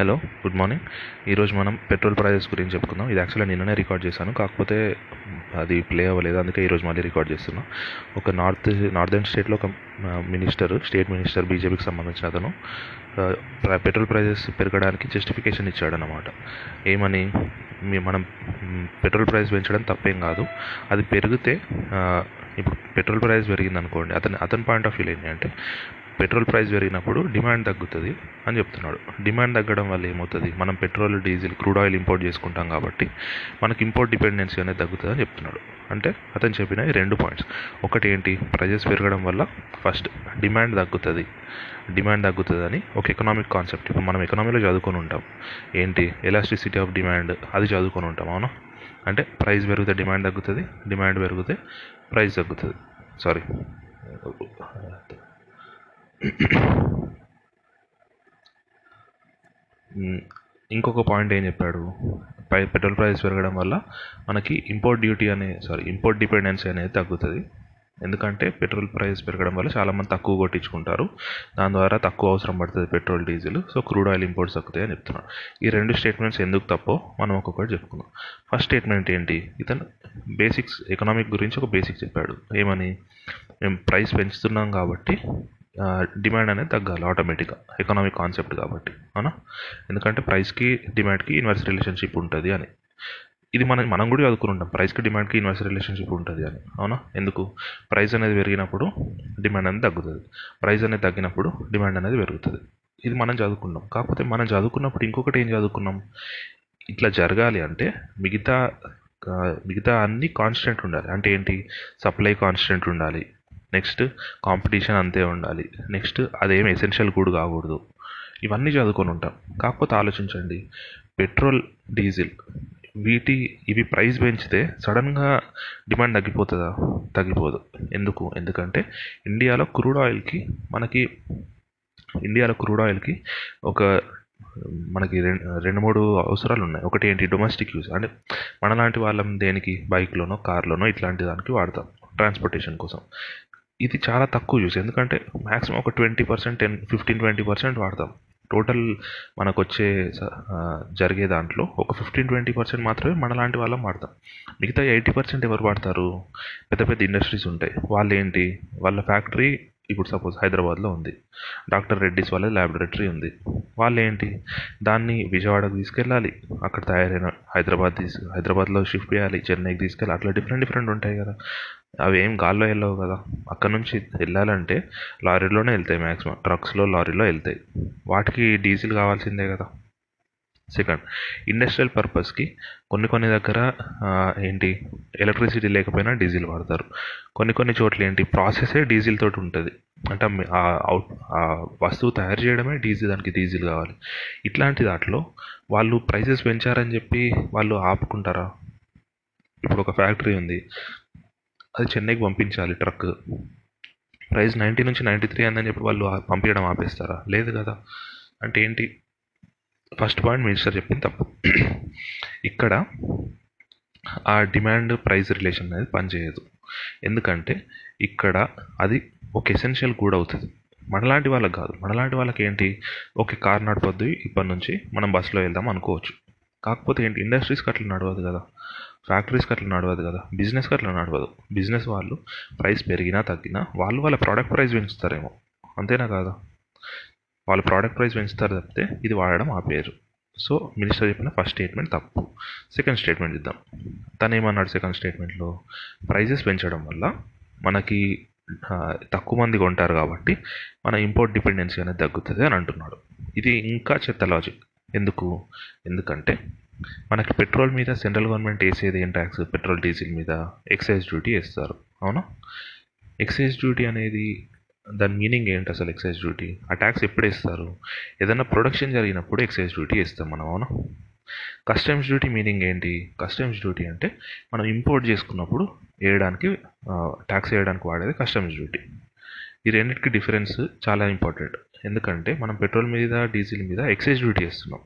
Hello good morning ఈరోజు మనం petrol prices గురించి చెప్పుకుందాం. ఇది యాక్చువల్గా నిన్ననే రికార్డ్ చేశాను. కాకపోతే అది ప్లే అవ్వలేదు. అందుకే ఈరోజు మళ్ళీ రికార్డ్ చేస్తున్నాం. ఒక నార్త్ నార్దర్న్ స్టేట్లో ఒక మినిస్టర్ స్టేట్ మినిస్టర్ బీజేపీకి సంబంధించిన అతను పెట్రోల్ ప్రైజెస్ పెరగడానికి జస్టిఫికేషన్ ఇచ్చాడనమాట ఏమని? మీ- మనం పెట్రోల్ ప్రైస్ పెంచడం తప్పేం కాదు. అది పెరిగితే ఇప్పుడు పెట్రోల్ ప్రైస్ పెరిగింది అనుకోండి అతని అతని పాయింట్ ఆఫ్ వ్యూ ఏంటి అంటే పెట్రోల్ ప్రైస్ పెరిగినప్పుడు డిమాండ్ తగ్గుతుంది అని చెప్తున్నాడు. డిమాండ్ తగ్గడం వల్ల ఏమవుతుంది? మనం petrol diesel crude oil import చేసుకుంటాం కాబట్టి మనకి ఇంపోర్ట్ డిపెండెన్సీ అనేది తగ్గుతుంది అని చెప్తున్నాడు. అంటే అతను చెప్పిన రెండు పాయింట్స్. ఒకటి ఏంటి? ప్రైజెస్ పెరగడం వల్ల ఫస్ట్ డిమాండ్ తగ్గుతుంది. డిమాండ్ తగ్గుతుంది అని ఒక ఎకనామిక్ కాన్సెప్ట్. ఇప్పుడు మనం ఎకనామీలో చదువుకొని ఉంటాం. ఏంటి? ఎలాస్టిసిటీ ఆఫ్ డిమాండ్ అది చదువుకొని ఉంటాం అవునా? అంటే ప్రైస్ పెరిగితే డిమాండ్ తగ్గుతుంది డిమాండ్ పెరిగితే ప్రైస్ తగ్గుతుంది. సారీ. ఇంకొక పాయింట్ ఏం చెప్పాడు? పై పెట్రోల్ ప్రైస్ పెరగడం వల్ల మనకి ఇంపోర్ట్ డ్యూటీ అనే సారీ ఇంపోర్ట్ డిపెండెన్సీ అనేది తగ్గుతుంది. ఎందుకంటే పెట్రోల్ ప్రైస్ పెరగడం వల్ల చాలామంది తక్కువ కొట్టించుకుంటారు. దాని ద్వారా తక్కువ అవసరం పడుతుంది petrol diesel. So crude oil imports తగ్గుతాయి అని చెప్తున్నాడు. ఈ రెండు స్టేట్మెంట్స్ ఎందుకు తప్పో మనం ఒక్కొక్కటి చెప్పుకుందాం. ఫస్ట్ స్టేట్మెంట్ ఏంటి? ఇతను బేసిక్స్ ఎకనామిక్ గురించి ఒక బేసిక్ చెప్పాడు. ఏమని? మేము ప్రైస్ పెంచుతున్నాం కాబట్టి డిమాండ్ అనేది తగ్గాలి ఆటోమేటిక్గా ఎకనామిక్ కాన్సెప్ట్ కాబట్టి అవునా? ఎందుకంటే ప్రైస్కి డిమాండ్కి ఇన్వర్స్ రిలేషన్షిప్ ఉంటుంది అని. ఇది మనం మనం కూడా చదువుకుని ఉంటాం ప్రైస్కి డిమాండ్కి ఇన్వర్స్ రిలేషన్షిప్ ఉంటుంది అని అవునా? ఎందుకు? ప్రైస్ అనేది పెరిగినప్పుడు డిమాండ్ అనేది తగ్గుతుంది. ప్రైస్ అనేది తగ్గినప్పుడు డిమాండ్ అనేది పెరుగుతుంది. ఇది మనం చదువుకున్నాం. కాకపోతే మనం చదువుకున్నప్పుడు ఇంకొకటి ఏం చదువుకున్నాం? ఇట్లా జరగాలి అంటే మిగతా మిగతా అన్ని కాన్స్టెంట్ ఉండాలి. అంటే ఏంటి? సప్లై కాన్స్టెంట్ ఉండాలి. నెక్స్ట్ కాంపిటీషన్ అంతే ఉండాలి. నెక్స్ట్ అదేం ఎసెన్షియల్ కూడా కాకూడదు. ఇవన్నీ చదువుకొని ఉంటాం. కాకపోతే ఆలోచించండి. పెట్రోల్ డీజిల్ వీటి ఇవి ప్రైస్ పెంచితే సడన్గా డిమాండ్ తగ్గిపోతుందా? తగ్గిపోదు. ఎందుకు? ఎందుకంటే ఇండియాలో క్రూడ్ ఆయిల్కి మనకి ఇండియాలో క్రూడ్ ఆయిల్కి ఒక మనకి రెండు రెండు మూడు అవసరాలు ఉన్నాయి. ఒకటి ఏంటి? డొమెస్టిక్ యూస్ అంటే మనలాంటి వాళ్ళం దేనికి? బైక్లోనో కార్లోనో ఇట్లాంటి దానికి వాడతాం. ట్రాన్స్పోర్టేషన్ కోసం. ఇది చాలా తక్కువ యూస్ ఎందుకంటే మ్యాక్సిమం ఒక twenty percent ten fifteen twenty percent వాడతాం. టోటల్ మనకు వచ్చే స- జరిగే దాంట్లో ఒక ఫిఫ్టీన్ ట్వంటీ పర్సెంట్ మాత్రమే మనలాంటి వాళ్ళం వాడతాం. మిగతా ఎయిటీ పర్సెంట్ ఎవరు వాడతారు? పెద్ద పెద్ద ఇండస్ట్రీస్ ఉంటాయి. వాళ్ళు ఏంటి వాళ్ళ ఫ్యాక్టరీ ఇప్పుడు సపోజ్ హైదరాబాద్లో ఉంది. డాక్టర్ రెడ్డిస్ వాళ్ళ ల్యాబొరేటరీ ఉంది. వాళ్ళు ఏంటి దాన్ని విజయవాడకు తీసుకెళ్ళాలి. అక్కడ తయారైన హైదరాబాద్ తీసు హైదరాబాద్లో షిఫ్ట్ చేయాలి. చెన్నైకి తీసుకెళ్ళి అట్లా డిఫరెంట్ డిఫరెంట్ ఉంటాయి కదా. అవి ఏం గాల్లో వెళ్ళవు కదా. అక్కడ నుంచి వెళ్ళాలంటే లారీలోనే వెళ్తాయి మ్యాక్సిమం ట్రక్స్లో లారీలో వెళ్తాయి. వాటికి డీజిల్ కావాల్సిందే కదా. సెకండ్ ఇండస్ట్రియల్ పర్పస్కి కొన్ని కొన్ని దగ్గర ఏంటి ఎలక్ట్రిసిటీ లేకపోయినా డీజిల్ వాడతారు. కొన్ని కొన్ని చోట్ల ఏంటి ప్రాసెసే డీజిల్ తోటి ఉంటుంది. అంటే ఆ అవుట్ ఆ వస్తువు తయారు చేయడమే డీజిల్ దానికి డీజిల్ కావాలి. ఇట్లాంటి దాంట్లో వాళ్ళు ప్రైసెస్ పెంచారని చెప్పి వాళ్ళు ఆపుకుంటారా? ఇప్పుడు ఒక ఫ్యాక్టరీ ఉంది. అది చెన్నైకి పంపించాలి ట్రక్ ప్రైస్ నైంటీ నుంచి నైంటీ త్రీ అందని చెప్పి వాళ్ళు పంపించడం ఆపేస్తారా? లేదు కదా. అంటే ఏంటి ఫస్ట్ పాయింట్ మినిస్టర్ చెప్పింది తప్పు. ఇక్కడ ఆ డిమాండ్ ప్రైస్ రిలేషన్ అనేది పనిచేయదు. ఎందుకంటే ఇక్కడ అది ఒక ఎసెన్షియల్ కూడా అవుతుంది. మనలాంటి వాళ్ళకి కాదు. మనలాంటి వాళ్ళకి ఏంటి? ఓకే కార్ నడపద్దు. ఇప్పటి నుంచి మనం బస్సులో వెళ్దాం అనుకోవచ్చు. కాకపోతే ఏంటి? ఇండస్ట్రీస్కి అట్లా నడవదు కదా. ఫ్యాక్టరీస్కి అట్లా నడవదు కదా. బిజినెస్కి అట్లా నడవదు. బిజినెస్ వాళ్ళు ప్రైస్ పెరిగినా తగ్గినా వాళ్ళు వాళ్ళ ప్రోడక్ట్ ప్రైస్ పెంచుతారేమో. అంతేనా కాదా? వాళ్ళు ప్రోడక్ట్ ప్రైస్ పెంచుతారు తప్పితే ఇది వాడడం ఆపేరు సో మినిస్టర్ చెప్పిన ఫస్ట్ స్టేట్మెంట్ తప్పు. సెకండ్ స్టేట్మెంట్ ఇద్దాం తను ఏమన్నాడు సెకండ్ స్టేట్మెంట్లో ప్రైజెస్ పెంచడం వల్ల మనకి తక్కువ మంది కొంటారు కాబట్టి మన ఇంపోర్ట్ డిపెండెన్సీ అనేది తగ్గుతుంది అని అంటున్నాడు. ఇది ఇంకా చెత్త లాజిక్ ఎందుకు? ఎందుకంటే మనకి పెట్రోల్ మీద సెంట్రల్ గవర్నమెంట్ వేసేది ఏం ట్యాక్స్ పెట్రోల్ డీజిల్ మీద ఎక్సైజ్ డ్యూటీ వేస్తారు. అవునా? ఎక్సైజ్ డ్యూటీ అనేది దాని మీనింగ్ ఏంటి అసలు ఎక్సైజ్ డ్యూటీ? ఆ ట్యాక్స్ ఎప్పుడు ఇస్తారు? ఏదైనా ప్రొడక్షన్ జరిగినప్పుడు ఎక్సైజ్ డ్యూటీ ఇస్తాం మనం అవునా? కస్టమ్స్ డ్యూటీ మీనింగ్ ఏంటి? కస్టమ్స్ డ్యూటీ అంటే మనం ఇంపోర్ట్ చేసుకున్నప్పుడు వేయడానికి ట్యాక్స్ వేయడానికి వాడేది కస్టమ్స్ డ్యూటీ. ఈ రెండింటికి డిఫరెన్స్ చాలా ఇంపార్టెంట్. ఎందుకంటే మనం పెట్రోల్ మీద డీజిల్ మీద ఎక్సైజ్ డ్యూటీ వేస్తున్నాం.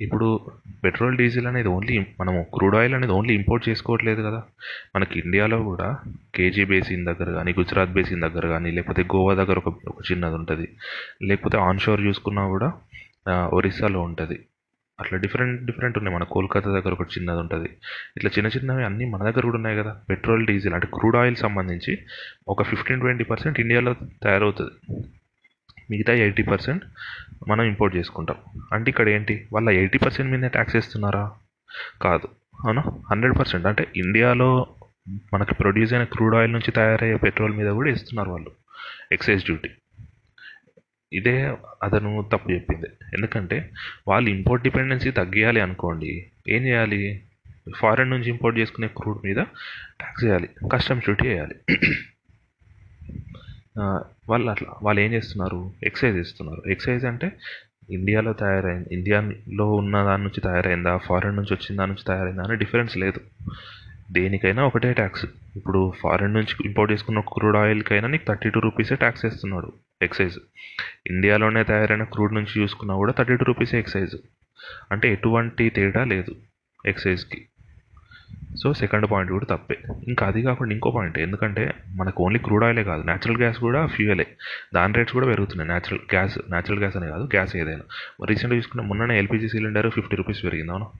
ఇప్పుడు పెట్రోల్ డీజిల్ అనేది ఓన్లీ మనము క్రూడ్ ఆయిల్ అనేది ఓన్లీ ఇంపోర్ట్ చేసుకోవట్లేదు కదా. మనకి ఇండియాలో కూడా కేజీ బేసిన్ దగ్గర కానీ గుజరాత్ బేసిన్ దగ్గర కానీ లేకపోతే గోవా దగ్గర ఒక ఒక చిన్నది ఉంటుంది. లేకపోతే ఆన్ షోర్ చూసుకున్నా కూడా ఒరిస్సాలో ఉంటుంది. అట్లా డిఫరెంట్ డిఫరెంట్ ఉన్నాయి. మన కోల్కతా దగ్గర ఒకటి చిన్నది ఉంటుంది. ఇట్లా చిన్న చిన్నవి అన్నీ మన దగ్గర కూడా ఉన్నాయి కదా. పెట్రోల్ డీజిల్ అంటే క్రూడ్ ఆయిల్ సంబంధించి ఒక ఫిఫ్టీన్ ట్వంటీ పర్సెంట్ ఇండియాలో తయారవుతుంది. మిగతా ఎయిటీ పర్సెంట్ మనం ఇంపోర్ట్ చేసుకుంటాం. అంటే ఇక్కడ ఏంటి? వాళ్ళ ఎయిటీ పర్సెంట్ మీద ట్యాక్స్ వేస్తున్నారా కాదు. అవునా? Hundred percent. అంటే ఇండియాలో మనకి ప్రొడ్యూస్ అయిన క్రూడ్ ఆయిల్ నుంచి తయారయ్యే పెట్రోల్ మీద కూడా ఇస్తున్నారు వాళ్ళు. ఎక్సైజ్ డ్యూటీ ఇదే అతను తప్పు చెప్పింది. ఎందుకంటే వాళ్ళు ఇంపోర్ట్ డిపెండెన్సీ తగ్గియాలి అనుకోండి ఏం చేయాలి? ఫారెన్ నుంచి ఇంపోర్ట్ చేసుకునే క్రూడ్ మీద ట్యాక్స్ చేయాలి. కస్టమ్స్ డ్యూటీ వేయాలి. వాళ్ళు అట్లా వాళ్ళు ఏం చేస్తున్నారు? ఎక్సైజ్ ఇస్తున్నారు ఎక్సైజ్ అంటే ఇండియాలో తయారైంది ఇండియాలో ఉన్న దాని నుంచి తయారైందా? ఫారెన్ నుంచి వచ్చిన దాని నుంచి తయారైందా? అని డిఫరెన్స్ లేదు. దేనికైనా ఒకటే ట్యాక్స్ ఇప్పుడు ఫారెన్ నుంచి ఇంపోర్ట్ చేసుకున్న క్రూడ్ ఆయిల్కైనా నీకు థర్టీ టూ రూపీసే ట్యాక్స్ వేస్తున్నాడు ఎక్సైజ్ ఇండియాలోనే తయారైన క్రూడ్ నుంచి చూసుకున్నా కూడా థర్టీ టూ రూపీసే ఎక్సైజ్ అంటే ఎటువంటి తేడా లేదు ఎక్సైజ్కి సో సెకండ్ పాయింట్ కూడా తప్పే. ఇంకా అది కాకుండా ఇంకో పాయింట్ ఎందుకంటే మనకు ఓన్లీ క్రూడ్ ఆయిలే కాదు న్యాచురల్ గ్యాస్ కూడా ఫ్యూయలే దాని రేట్స్ కూడా పెరుగుతున్నాయి. న్యాచురల్ గ్యాస్ న్యాచురల్ గ్యాస్ అనే కాదు గ్యాస్ ఏదైనా. రీసెంట్గా చూసుకున్న మొన్ననే ఎల్పిజి సిలిండర్ ఫిఫ్టీ రూపీస్ పెరిగింది అవును?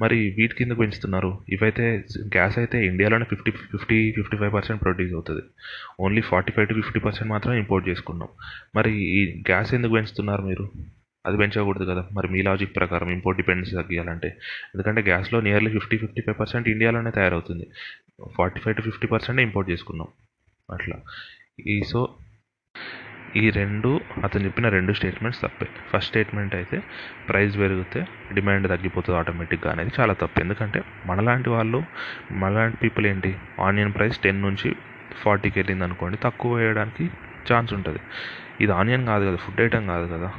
మరి వీటి కింద పెంచుతున్నారు. ఇవైతే గ్యాస్ అయితే ఇండియాలోనే fifty fifty fifty five percent produce అవుతుంది. Only forty five to fifty percent మాత్రం ఇంపోర్ట్ చేసుకున్నాం. మరి ఈ గ్యాస్ ఎందుకు పెంచుతున్నారు మీరు? అది పెంచకూడదు కదా. మరి మీ లాజిక్ ప్రకారం ఇంపోర్ట్ డిపెండెన్సీ తగ్గియాలంటే. ఎందుకంటే గ్యాస్లో nearly fifty fifty five percent ఇండియాలోనే తయారవుతుంది. Forty five to fifty percent import చేసుకున్నాం. అట్లా. ఈ సో ఈ రెండు అతను చెప్పిన రెండు స్టేట్మెంట్స్ తప్పే. ఫస్ట్ స్టేట్మెంట్ అయితే ప్రైస్ పెరిగితే డిమాండ్ తగ్గిపోతుంది ఆటోమేటిక్గా అనేది చాలా తప్పు. ఎందుకంటే మనలాంటి వాళ్ళు మనలాంటి పీపుల్ ఏంటి? ఆనియన్ ప్రైస్ టెన్ నుంచి ఫార్టీకి వెళ్ళింది అనుకోండి తక్కువ వేయడానికి ఛాన్స్ ఉంటుంది. ఇది ఆనియన్ కాదు కదా ఫుడ్ ఐటమ్ కాదు కదా.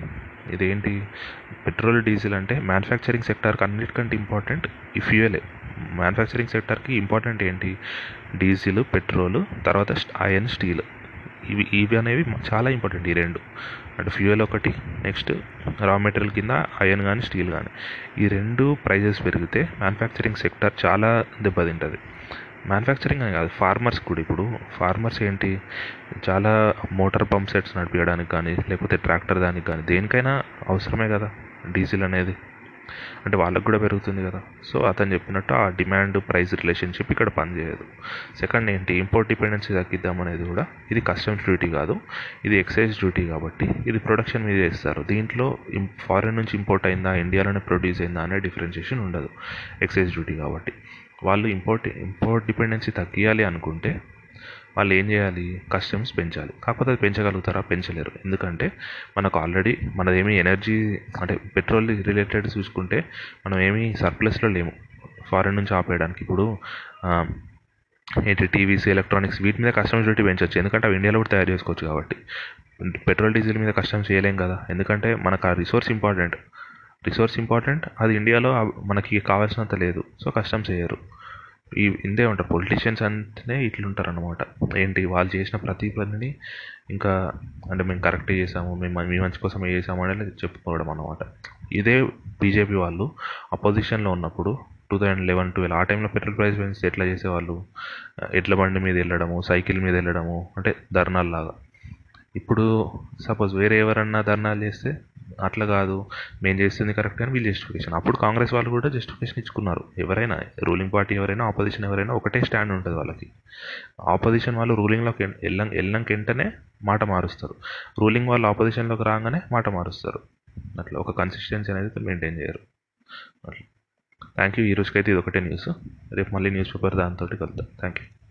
ఇదేంటి? పెట్రోల్ డీజిల్ అంటే మ్యానుఫ్యాక్చరింగ్ సెక్టార్కి అన్నిటికంటే ఇంపార్టెంట్ ఈ ఫ్యూయలే మ్యానుఫ్యాక్చరింగ్ సెక్టార్కి ఇంపార్టెంట్ ఏంటి? డీజిల్ పెట్రోల్ తర్వాత ఐరన్ స్టీల్ ఇవి ఇవి అనేవి చాలా ఇంపార్టెంట్ ఈ రెండు. అంటే ఫ్యూయల్ ఒకటి నెక్స్ట్ రా మెటీరియల్ కింద ఐరన్ కానీ స్టీల్ కానీ ఈ రెండు ప్రైజెస్ పెరిగితే మ్యానుఫ్యాక్చరింగ్ సెక్టర్ చాలా దెబ్బతింటుంది. మ్యానుఫ్యాక్చరింగ్ అని కాదు ఫార్మర్స్ కూడా ఇప్పుడు. ఫార్మర్స్ ఏంటి? చాలా మోటార్ పంప్ సెట్స్ నడిపించడానికి కానీ లేకపోతే ట్రాక్టర్ దానికి కానీ దేనికైనా అవసరమే కదా డీజిల్ అనేది. అంటే వాళ్ళకు కూడా పెరుగుతుంది కదా. సో అతను చెప్పినట్టు ఆ డిమాండ్ ప్రైస్ రిలేషన్షిప్ ఇక్కడ పనిచేయదు. సెకండ్ ఏంటి? ఇంపోర్ట్ డిపెండెన్సీ తగ్గిద్దాం అనేది కూడా ఇది కస్టమ్స్ డ్యూటీ కాదు. ఇది ఎక్సైజ్ డ్యూటీ కాబట్టి ఇది ప్రొడక్షన్ మీద చేస్తారు దీంట్లో ఫారెన్ నుంచి ఇంపోర్ట్ అయిందా ఇండియాలోనే ప్రొడ్యూస్ అయిందా అనే డిఫరెన్షియేషన్ ఉండదు. ఎక్సైజ్ డ్యూటీ కాబట్టి. వాళ్ళు ఇంపోర్ట్ ఇంపోర్ట్ డిపెండెన్సీ తగ్గియాలి అనుకుంటే వాళ్ళు ఏం చేయాలి? కస్టమ్స్ పెంచాలి. కాకపోతే అది పెంచగలుగుతారా? పెంచలేరు. ఎందుకంటే మనకు ఆల్రెడీ మనదేమి ఎనర్జీ అంటే పెట్రోల్ రిలేటెడ్ చూసుకుంటే మనం ఏమీ సర్ప్లస్లో లేము. ఫారెన్ నుంచి ఆపేయడానికి. ఇప్పుడు ఏంటి టీవీస్ ఎలక్ట్రానిక్స్ వీటి మీద కస్టమ్స్ డ్యూటీ పెంచవచ్చు ఎందుకంటే అవి ఇండియాలో కూడా తయారు చేసుకోవచ్చు కాబట్టి. పెట్రోల్ డీజిల్ మీద కస్టమ్స్ చేయలేం కదా. ఎందుకంటే మనకు ఆ రిసోర్స్ ఇంపార్టెంట్ రిసోర్స్ ఇంపార్టెంట్. అది ఇండియాలో మనకి కావాల్సినంత లేదు. సో కస్టమ్స్ చేయరు ఈ ఇందే ఉంటారు. పొలిటీషియన్స్ అంటేనే ఇట్లుంటారు అనమాట ఏంటి? వాళ్ళు చేసిన ప్రతి పనిని ఇంకా అంటే మేము కరెక్ట్ చేసాము మేము మీ మంచి కోసం ఏ చేసాము అనేది చెప్పుకోవడం అనమాట ఇదే బీజేపీ వాళ్ళు అపోజిషన్లో ఉన్నప్పుడు టూ థౌజండ్ లెవెన్ ట్వెల్వ్ ఆ టైంలో పెట్రోల్ ప్రైస్ పెంచితే ఎట్లా చేసేవాళ్ళు? ఎడ్ల బండి మీద వెళ్ళడము సైకిల్ మీద వెళ్ళడము అంటే ధర్నాల్లాగా. ఇప్పుడు సపోజ్ వేరే ఎవరన్నా ధర్నాలు చేస్తే అట్లా కాదు. మేము చేస్తుంది కరెక్ట్ అని వీళ్ళు జస్టిఫికేషన్ అప్పుడు కాంగ్రెస్ వాళ్ళు కూడా జస్టిఫికేషన్ ఇచ్చుకున్నారు. ఎవరైనా రూలింగ్ పార్టీ ఎవరైనా ఆపోజిషన్ ఎవరైనా ఒకటే స్టాండ్ ఉంటుంది వాళ్ళకి. ఆపోజిషన్ వాళ్ళు రూలింగ్లోకి వెళ్ళం వెళ్ళినాక వెంటనే మాట మారుస్తారు. రూలింగ్ వాళ్ళు ఆపోజిషన్లోకి రాగానే మాట మారుస్తారు. అట్లా ఒక కన్సిస్టెన్సీ అనేది మెయింటైన్ చేయరు. అట్లా. థ్యాంక్ యూ ఈ రోజుకైతే ఇది ఒకటే న్యూస్ రేపు మళ్ళీ న్యూస్ పేపర్ దాంతో కలుద్దాం. Thank you